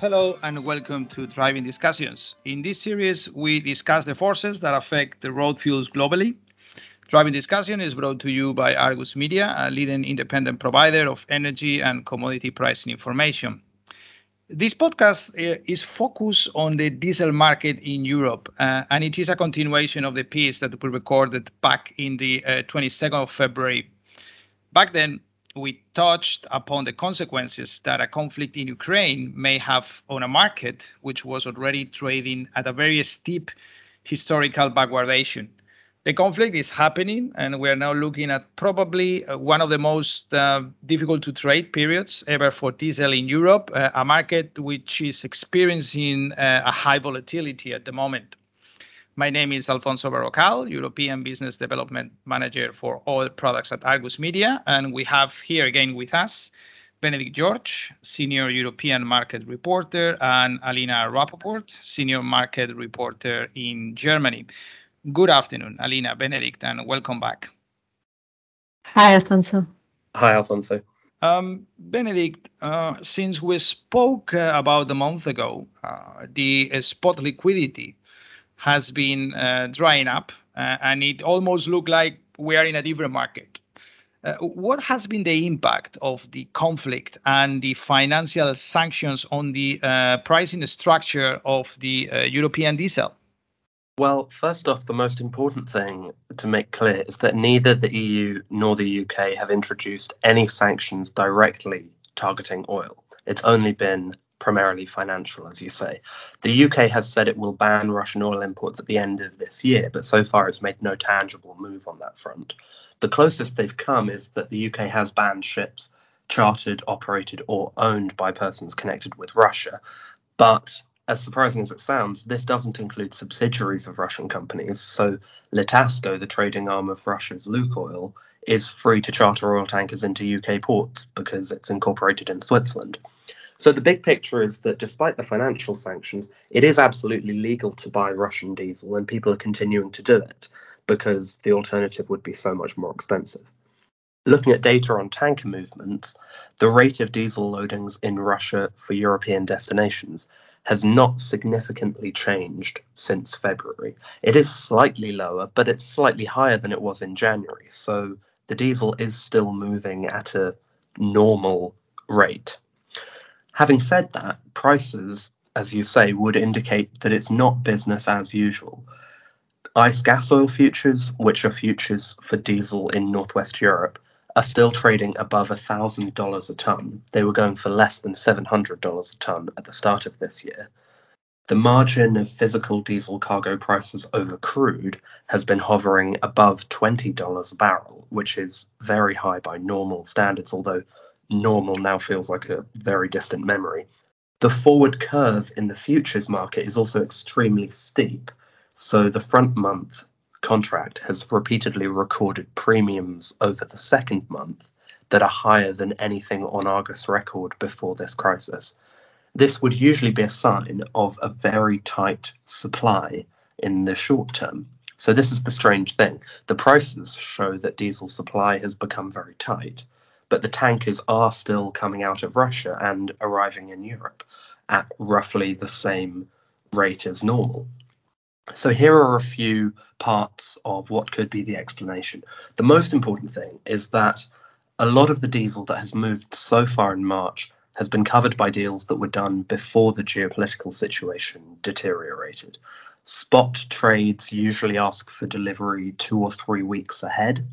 Hello and welcome to Driving Discussions. In this series, we discuss the forces that affect the road fuels globally. Driving Discussion is brought to you by Argus Media, a leading independent provider of energy and commodity pricing information. This podcast uh, is focused on the diesel market in Europe, uh, and it is a continuation of the piece that we recorded back in the uh, 22nd of February. Back then, we touched upon the consequences that a conflict in Ukraine may have on a market which was already trading at a very steep historical backwardation. The conflict is happening, and we are now looking at probably uh, one of the most uh, difficult to trade periods ever for diesel in Europe, uh, a market which is experiencing uh, a high volatility at the moment. My name is Alfonso Berrocal, European Business Development Manager for Oil Products at Argus Media, and we have here again with us Benedict George, Senior European Market Reporter, and Alina Rapoport, Senior Market Reporter in Germany. Good afternoon, Alina, Benedict, and welcome back. Hi, Alfonso. Hi, Alfonso. Um, Benedict, uh, since we spoke uh, about a month ago, uh, the uh, spot liquidity has been uh, drying up, uh, and it almost looked like we are in a different market. Uh, what has been the impact of the conflict and the financial sanctions on the uh, pricing structure of the uh, European diesel? Well, first off, the most important thing to make clear is that neither the EU nor the UK have introduced any sanctions directly targeting oil. It's only been primarily financial, as you say. The UK has said it will ban Russian oil imports at the end of this year, but so far it's made no tangible move on that front. The closest they've come is that the UK has banned ships chartered, operated, or owned by persons connected with Russia. But as surprising as it sounds, this doesn't include subsidiaries of Russian companies. So Litasco, the trading arm of Russia's Lukoil, is free to charter oil tankers into UK ports because it's incorporated in Switzerland. So the big picture is that despite the financial sanctions, it is absolutely legal to buy Russian diesel, and people are continuing to do it because the alternative would be so much more expensive. Looking at data on tanker movements, the rate of diesel loadings in Russia for European destinations has not significantly changed since February. It is slightly lower, but it's slightly higher than it was in January. So the diesel is still moving at a normal rate. Having said that, prices, as you say, would indicate that it's not business as usual. ICE gas oil futures, which are futures for diesel in Northwest Europe, are still trading above $1,000 a tonne. They were going for less than $700 a tonne at the start of this year. The margin of physical diesel cargo prices over crude has been hovering above $20 a barrel, which is very high by normal standards, although normal now feels like a very distant memory. The forward curve in the futures market is also extremely steep. So the front month contract has repeatedly recorded premiums over the second month that are higher than anything on Argus record before this crisis. This would usually be a sign of a very tight supply in the short term. So, this is the strange thing. The prices show that diesel supply has become very tight, but the tankers are still coming out of Russia and arriving in Europe at roughly the same rate as normal. So here are a few parts of what could be the explanation. The most important thing is that a lot of the diesel that has moved so far in March has been covered by deals that were done before the geopolitical situation deteriorated. Spot trades usually ask for delivery two or three weeks ahead.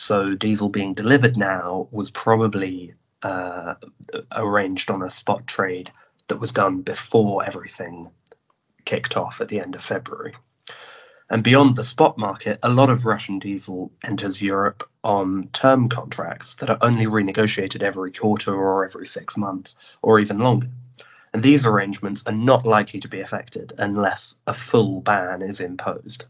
So diesel being delivered now was probably uh, arranged on a spot trade that was done before everything kicked off at the end of February. And beyond the spot market, a lot of Russian diesel enters Europe on term contracts that are only renegotiated every quarter or every six months or even longer. And these arrangements are not likely to be affected unless a full ban is imposed.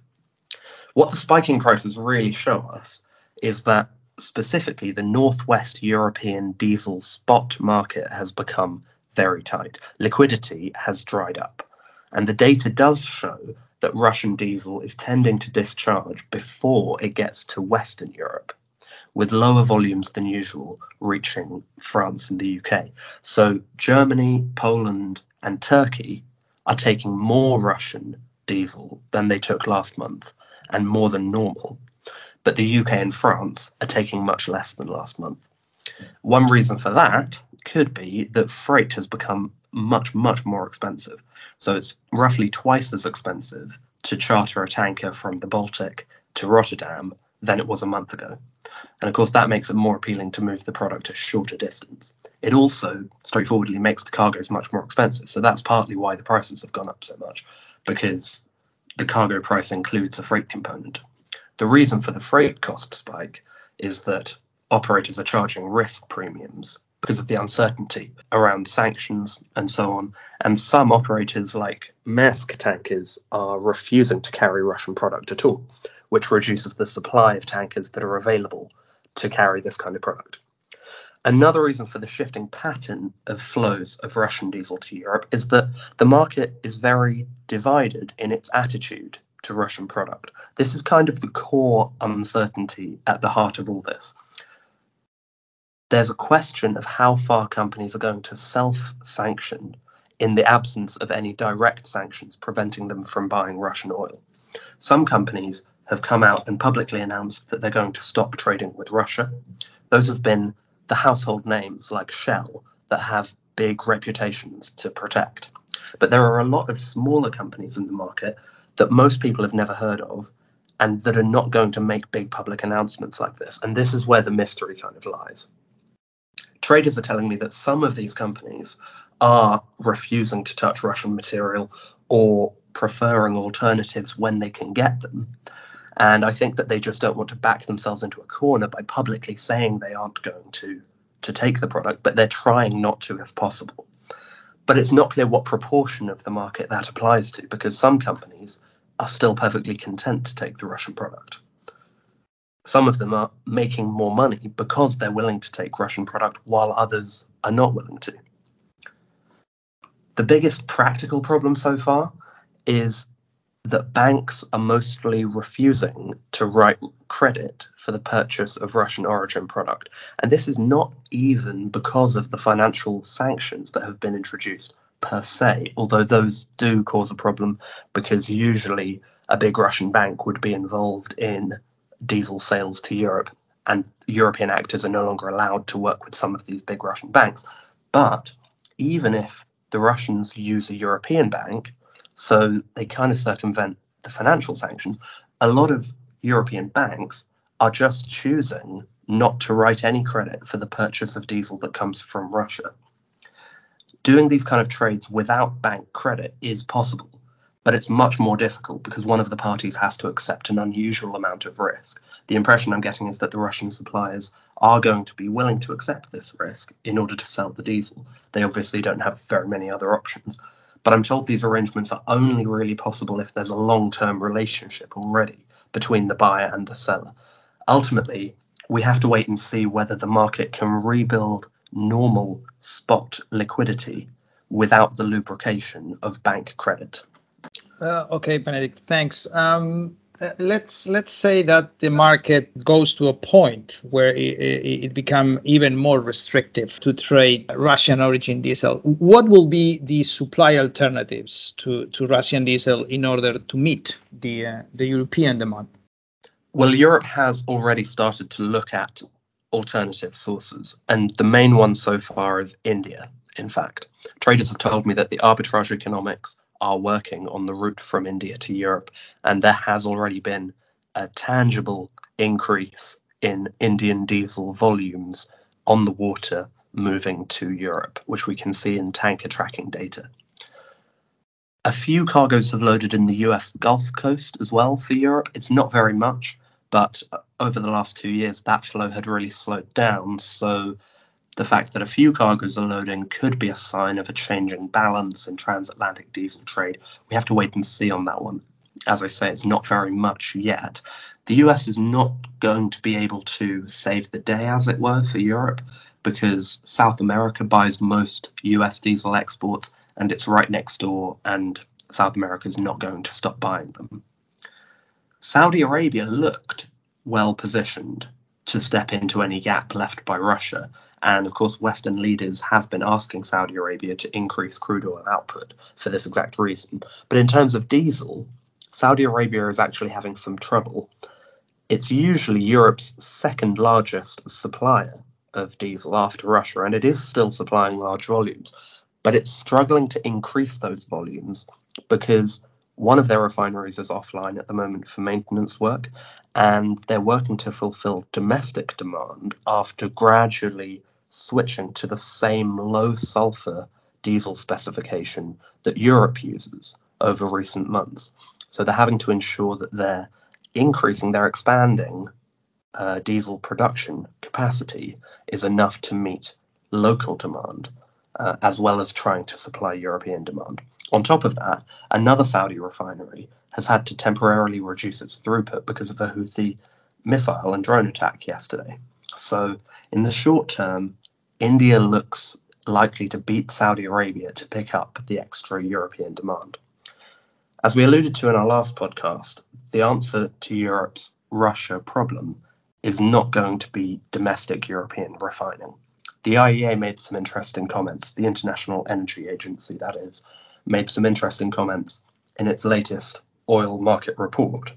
What the spiking prices really show us is that specifically the Northwest European diesel spot market has become very tight. Liquidity has dried up. And the data does show that Russian diesel is tending to discharge before it gets to Western Europe, with lower volumes than usual reaching France and the UK. So Germany, Poland, and Turkey are taking more Russian diesel than they took last month and more than normal. But the UK and France are taking much less than last month. One reason for that could be that freight has become much, much more expensive. So it's roughly twice as expensive to charter a tanker from the Baltic to Rotterdam than it was a month ago. And of course, that makes it more appealing to move the product a shorter distance. It also straightforwardly makes the cargoes much more expensive. So that's partly why the prices have gone up so much, because the cargo price includes a freight component. The reason for the freight cost spike is that operators are charging risk premiums because of the uncertainty around sanctions and so on. And some operators, like Maersk tankers, are refusing to carry Russian product at all, which reduces the supply of tankers that are available to carry this kind of product. Another reason for the shifting pattern of flows of Russian diesel to Europe is that the market is very divided in its attitude to Russian product. This is kind of the core uncertainty at the heart of all this. There's a question of how far companies are going to self sanction in the absence of any direct sanctions preventing them from buying Russian oil. Some companies have come out and publicly announced that they're going to stop trading with Russia. Those have been the household names like Shell that have big reputations to protect. But there are a lot of smaller companies in the market that most people have never heard of and that are not going to make big public announcements like this. And this is where the mystery kind of lies. Traders are telling me that some of these companies are refusing to touch Russian material or preferring alternatives when they can get them. And I think that they just don't want to back themselves into a corner by publicly saying they aren't going to to take the product, but they're trying not to if possible. But it's not clear what proportion of the market that applies to because some companies are still perfectly content to take the Russian product. Some of them are making more money because they're willing to take Russian product while others are not willing to. The biggest practical problem so far is that banks are mostly refusing to write credit for the purchase of Russian origin product. And this is not even because of the financial sanctions that have been introduced per se, although those do cause a problem because usually a big Russian bank would be involved in diesel sales to Europe, and European actors are no longer allowed to work with some of these big Russian banks. But even if the Russians use a European bank, so they kind of circumvent the financial sanctions. A lot of European banks are just choosing not to write any credit for the purchase of diesel that comes from Russia. Doing these kind of trades without bank credit is possible, but it's much more difficult because one of the parties has to accept an unusual amount of risk. The impression I'm getting is that the Russian suppliers are going to be willing to accept this risk in order to sell the diesel. They obviously don't have very many other options. But I'm told these arrangements are only really possible if there's a long term relationship already between the buyer and the seller. Ultimately, we have to wait and see whether the market can rebuild normal spot liquidity without the lubrication of bank credit. Uh, okay, Benedict, thanks. Um, uh, let's let's say that the market goes to a point where it, it, it become even more restrictive to trade Russian origin diesel. What will be the supply alternatives to, to Russian diesel in order to meet the uh, the European demand? Well, Europe has already started to look at alternative sources, and the main one so far is India. In fact, traders have told me that the arbitrage economics are working on the route from India to Europe, and there has already been a tangible increase in Indian diesel volumes on the water moving to Europe, which we can see in tanker tracking data. A few cargoes have loaded in the US Gulf Coast as well for Europe. It's not very much, but over the last two years, that flow had really slowed down. So the fact that a few cargoes are loading could be a sign of a changing balance in transatlantic diesel trade. We have to wait and see on that one. As I say, it's not very much yet. The US is not going to be able to save the day, as it were, for Europe because South America buys most US diesel exports and it's right next door, and South America is not going to stop buying them. Saudi Arabia looked well positioned to step into any gap left by Russia. And of course, Western leaders have been asking Saudi Arabia to increase crude oil output for this exact reason. But in terms of diesel, Saudi Arabia is actually having some trouble. It's usually Europe's second largest supplier of diesel after Russia, and it is still supplying large volumes, but it's struggling to increase those volumes because one of their refineries is offline at the moment for maintenance work, and they're working to fulfill domestic demand after gradually switching to the same low sulfur diesel specification that Europe uses over recent months. So they're having to ensure that they're increasing, they're expanding uh, diesel production capacity is enough to meet local demand, uh, as well as trying to supply European demand. On top of that, another Saudi refinery has had to temporarily reduce its throughput because of a Houthi missile and drone attack yesterday. So, in the short term, India looks likely to beat Saudi Arabia to pick up the extra European demand. As we alluded to in our last podcast, the answer to Europe's Russia problem is not going to be domestic European refining. The IEA made some interesting comments, the International Energy Agency, that is, made some interesting comments in its latest oil market report,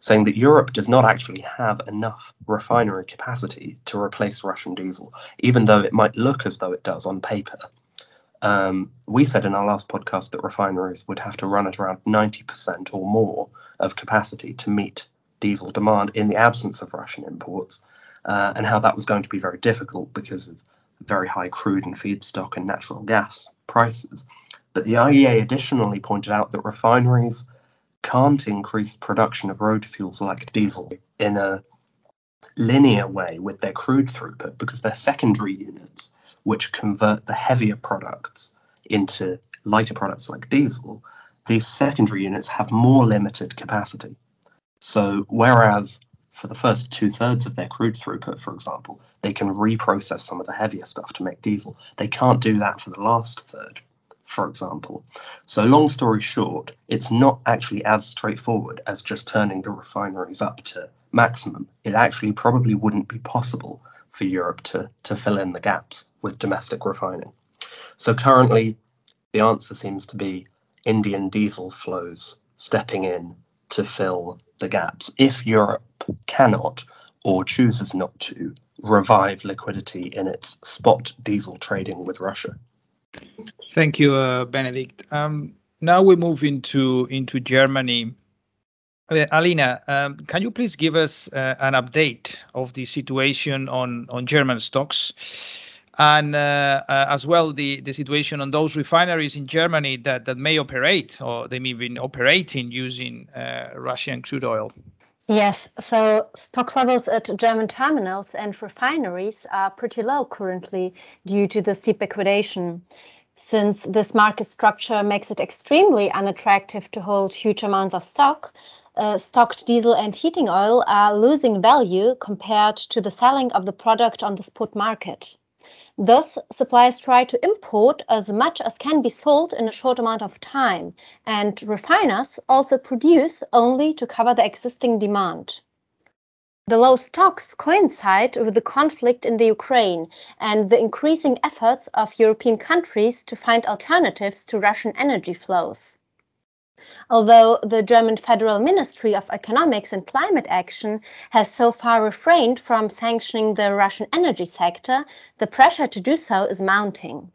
saying that Europe does not actually have enough refinery capacity to replace Russian diesel, even though it might look as though it does on paper. Um, we said in our last podcast that refineries would have to run at around 90% or more of capacity to meet diesel demand in the absence of Russian imports, uh, and how that was going to be very difficult because of very high crude and feedstock and natural gas prices. But the IEA additionally pointed out that refineries can't increase production of road fuels like diesel in a linear way with their crude throughput because they're secondary units which convert the heavier products into lighter products like diesel. These secondary units have more limited capacity. So, whereas for the first two thirds of their crude throughput, for example, they can reprocess some of the heavier stuff to make diesel, they can't do that for the last third for example. So, long story short, it's not actually as straightforward as just turning the refineries up to maximum. It actually probably wouldn't be possible for Europe to, to fill in the gaps with domestic refining. So, currently, the answer seems to be Indian diesel flows stepping in to fill the gaps. If Europe cannot or chooses not to revive liquidity in its spot diesel trading with Russia. Thank you, uh, Benedict. Um, now we move into into Germany. Uh, Alina, um, can you please give us uh, an update of the situation on on German stocks, and uh, uh, as well the the situation on those refineries in Germany that that may operate or they may be operating using uh, Russian crude oil? Yes, so stock levels at German terminals and refineries are pretty low currently due to the steep liquidation. Since this market structure makes it extremely unattractive to hold huge amounts of stock, uh, stocked diesel and heating oil are losing value compared to the selling of the product on the spot market. Thus, suppliers try to import as much as can be sold in a short amount of time, and refiners also produce only to cover the existing demand. The low stocks coincide with the conflict in the Ukraine and the increasing efforts of European countries to find alternatives to Russian energy flows. Although the German Federal Ministry of Economics and Climate Action has so far refrained from sanctioning the Russian energy sector, the pressure to do so is mounting.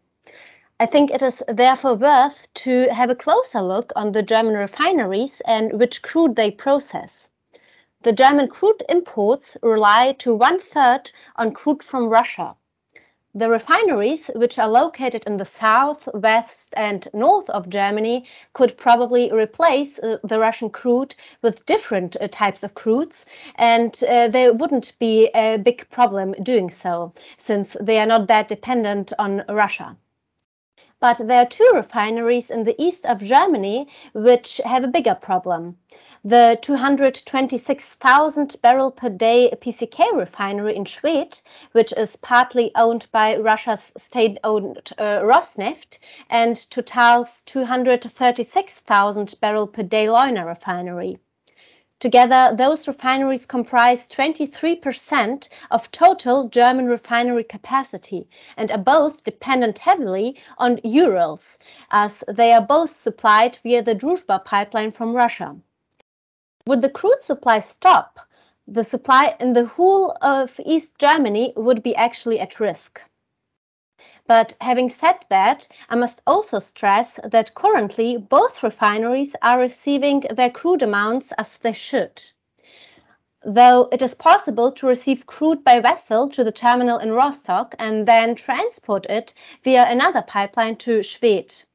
I think it is therefore worth to have a closer look on the German refineries and which crude they process. The German crude imports rely to one third on crude from Russia. The refineries, which are located in the south, west, and north of Germany, could probably replace uh, the Russian crude with different uh, types of crudes, and uh, there wouldn't be a big problem doing so, since they are not that dependent on Russia. But there are two refineries in the east of Germany which have a bigger problem. The 226,000 barrel per day PCK refinery in Schwedt, which is partly owned by Russia's state owned uh, Rosneft, and Total's 236,000 barrel per day Leuna refinery. Together, those refineries comprise 23% of total German refinery capacity and are both dependent heavily on Urals, as they are both supplied via the Druzhba pipeline from Russia. Would the crude supply stop, the supply in the whole of East Germany would be actually at risk. But having said that, I must also stress that currently both refineries are receiving their crude amounts as they should. Though it is possible to receive crude by vessel to the terminal in Rostock and then transport it via another pipeline to Schwedt.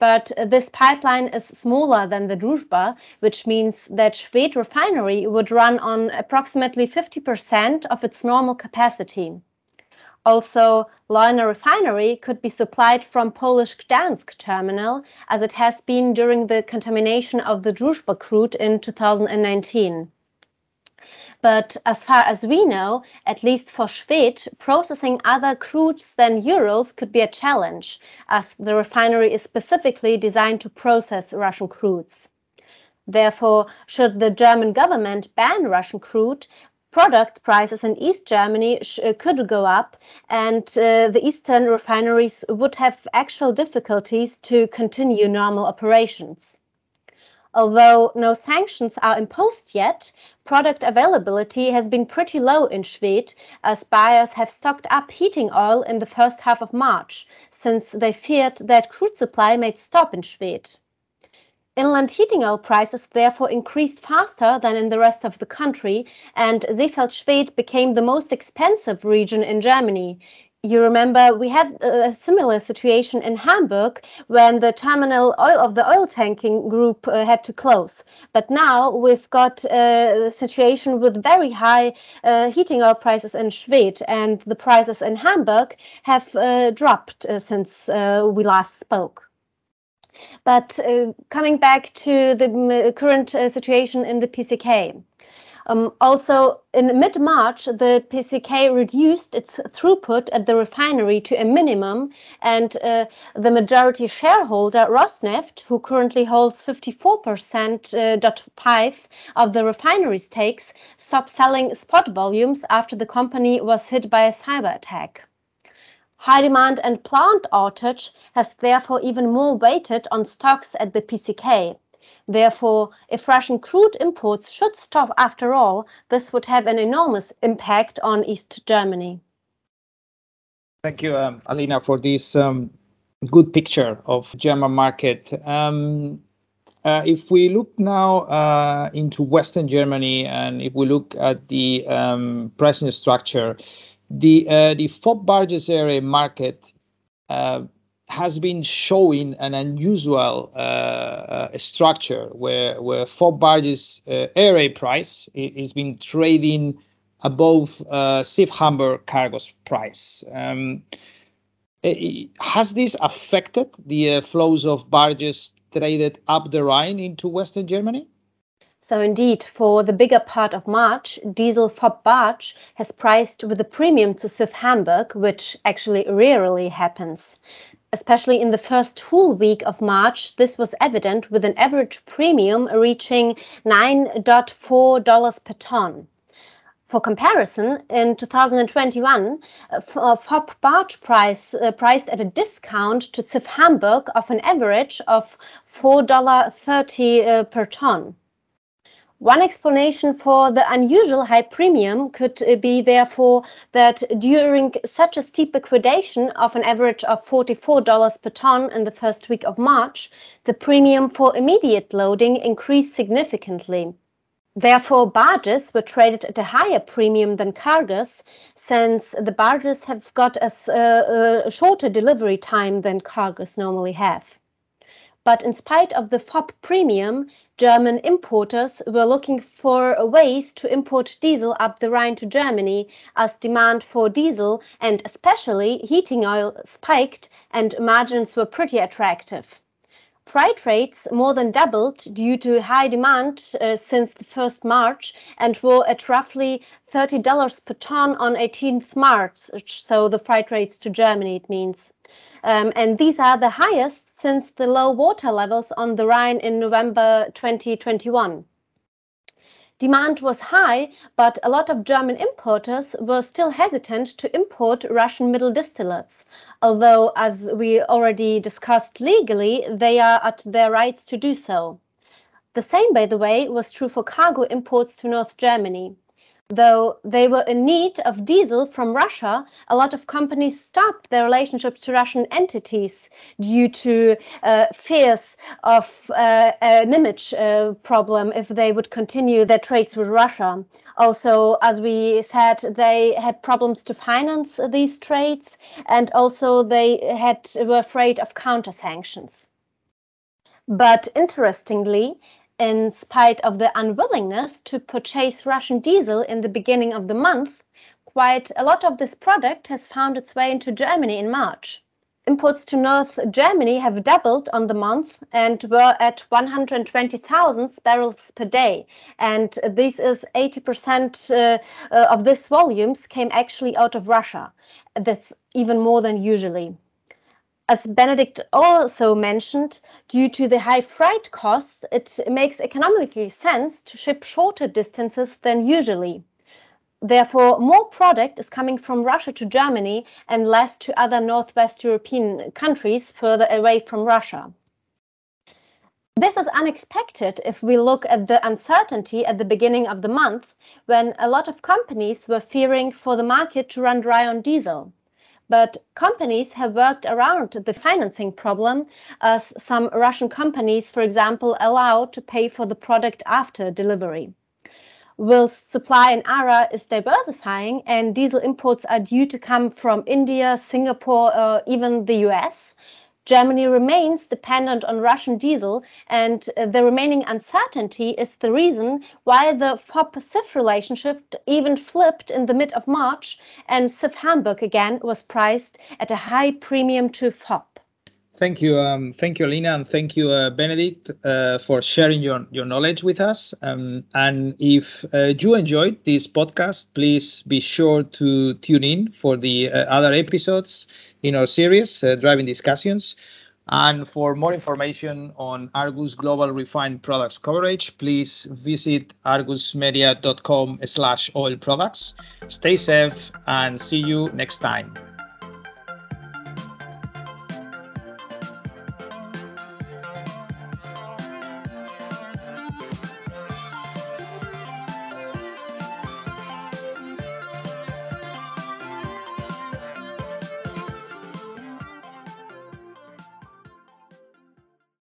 But this pipeline is smaller than the Druzhba, which means that Schwedt refinery would run on approximately 50% of its normal capacity. Also, Leuna refinery could be supplied from Polish Gdansk terminal, as it has been during the contamination of the Druzhba crude in 2019. But as far as we know, at least for Schwedt, processing other crudes than Urals could be a challenge, as the refinery is specifically designed to process Russian crudes. Therefore, should the German government ban Russian crude, product prices in East Germany uh, could go up, and uh, the eastern refineries would have actual difficulties to continue normal operations. Although no sanctions are imposed yet, product availability has been pretty low in Schwedt, as buyers have stocked up heating oil in the first half of March, since they feared that crude supply might stop in Schwedt. Inland heating oil prices therefore increased faster than in the rest of the country, and Seefeld-Schwedt became the most expensive region in Germany. You remember we had a similar situation in Hamburg when the terminal oil of the Oiltanking group uh, had to close. But now we've got uh, a situation with very high uh, heating oil prices in Schwedt, and the prices in Hamburg have uh, dropped uh, since we last spoke. But uh, coming back to the current uh, situation in the PCK. Um, also, in mid March, the PCK reduced its throughput at the refinery to a minimum, and uh, the majority shareholder, Rosneft, who currently holds 54.5 uh, of the refinery stakes, stopped selling spot volumes after the company was hit by a cyber attack. High demand and plant outage has therefore even more weighted on stocks at the PCK. Therefore, if Russian crude imports should stop after all, this would have an enormous impact on East Germany. Thank you, um, Alina, for this um, good picture of German market. Um, uh, if we look now uh, into Western Germany and if we look at the um, pricing structure, the uh, the FOB barges area market uh, has been showing an unusual uh, uh structure where where FOB barges uh, area price is been trading above uh, CIF Hamburg cargo's price. Um, has this affected the uh, flows of barges traded up the Rhine into Western Germany? So indeed, for the bigger part of March, diesel FOB barge has priced with a premium to CIF Hamburg, which actually rarely happens. Especially in the first full week of March, this was evident with an average premium reaching $9.4 per ton. For comparison, in 2021, uh, FOB barge price uh, priced at a discount to CIF Hamburg of an average of $4.30 uh, per ton. One explanation for the unusual high premium could uh, be, therefore, that during such a steep liquidation of an average of $44 per ton in the first week of March, the premium for immediate loading increased significantly. Therefore, barges were traded at a higher premium than cargoes, since the barges have got a, uh, a shorter delivery time than cargoes normally have. But in spite of the FOB premium, German importers were looking for ways to import diesel up the Rhine to Germany as demand for diesel and especially heating oil spiked and margins were pretty attractive. Freight rates more than doubled due to high demand uh, since the 1st March and were at roughly $30 per ton on 18th March, so the freight rates to Germany it means. Um, and these are the highest since the low water levels on the Rhine in November 2021. Demand was high, but a lot of German importers were still hesitant to import Russian middle distillates, although, as we already discussed legally, they are at their rights to do so. The same, by the way, was true for cargo imports to North Germany. Though they were in need of diesel from Russia, a lot of companies stopped their relationships to Russian entities due to uh, fears of uh, an image uh, problem if they would continue their trades with Russia. Also, as we said, they had problems to finance these trades, and also they had were afraid of counter sanctions. But interestingly, in spite of the unwillingness to purchase Russian diesel in the beginning of the month, quite a lot of this product has found its way into Germany in March. Imports to North Germany have doubled on the month and were at 120,000 barrels per day. And this is 80% uh, uh, of this volumes came actually out of Russia. That's even more than usually. As Benedict also mentioned, due to the high freight costs, it makes economically sense to ship shorter distances than usually. Therefore, more product is coming from Russia to Germany and less to other Northwest European countries further away from Russia. This is unexpected if we look at the uncertainty at the beginning of the month when a lot of companies were fearing for the market to run dry on diesel but companies have worked around the financing problem as some Russian companies, for example, allow to pay for the product after delivery. Whilst supply in ARA is diversifying and diesel imports are due to come from India, Singapore, or even the US, Germany remains dependent on Russian diesel, and uh, the remaining uncertainty is the reason why the FOB-CIF relationship even flipped in the mid of March, and CIF Hamburg again was priced at a high premium to FOB. Thank you, um, thank you, Alina, and thank you, uh, Benedict, uh, for sharing your, your knowledge with us. Um, and if uh, you enjoyed this podcast, please be sure to tune in for the uh, other episodes in our series, uh, Driving Discussions. And for more information on Argus Global Refined Products coverage, please visit argusmedia.com slash oil products. Stay safe and see you next time.